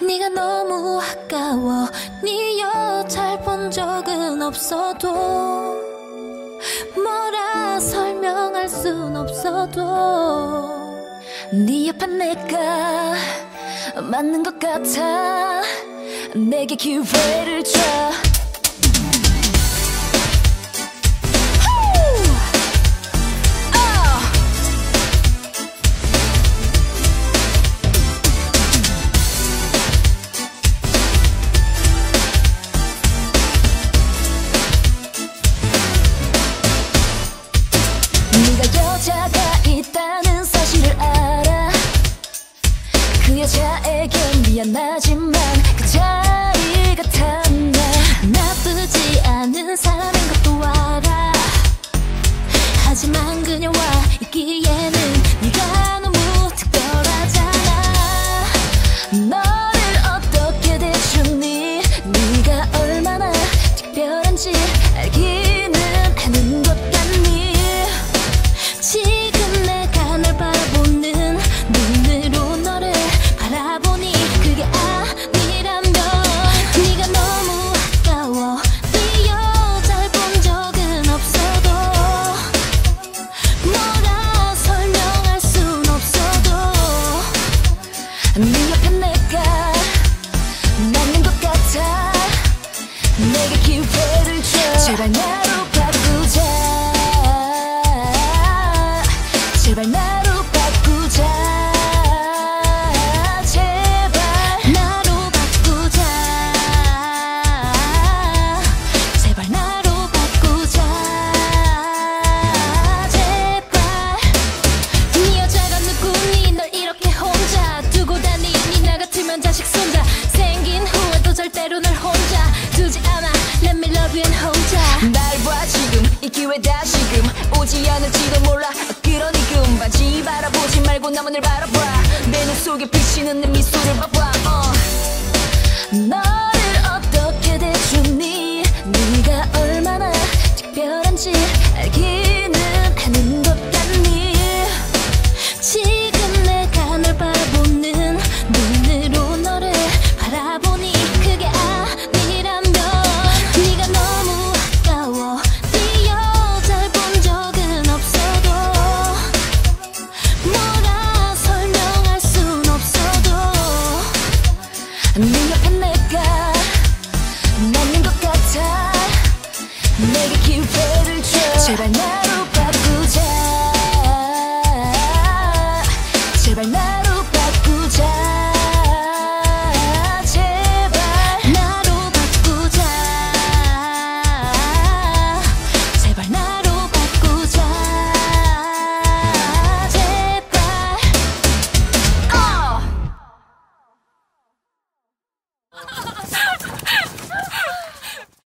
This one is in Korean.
네가 너무 아까워. 네 여잘 본 적은 없어도 뭐라 설명할 순 없어도 네 옆에 내가 맞는 것 같아. 내게 기회를 줘. 그 여자에게 미안하지만 그 자리가 탐나 나쁘지 않은 사람 几百年。 왜 다시금 오지 않을지도 몰라. 그러니 금방 지 바라보지 말고 나만을 바라봐. 내 눈 속에 비치는 내 미소를 봐봐. I never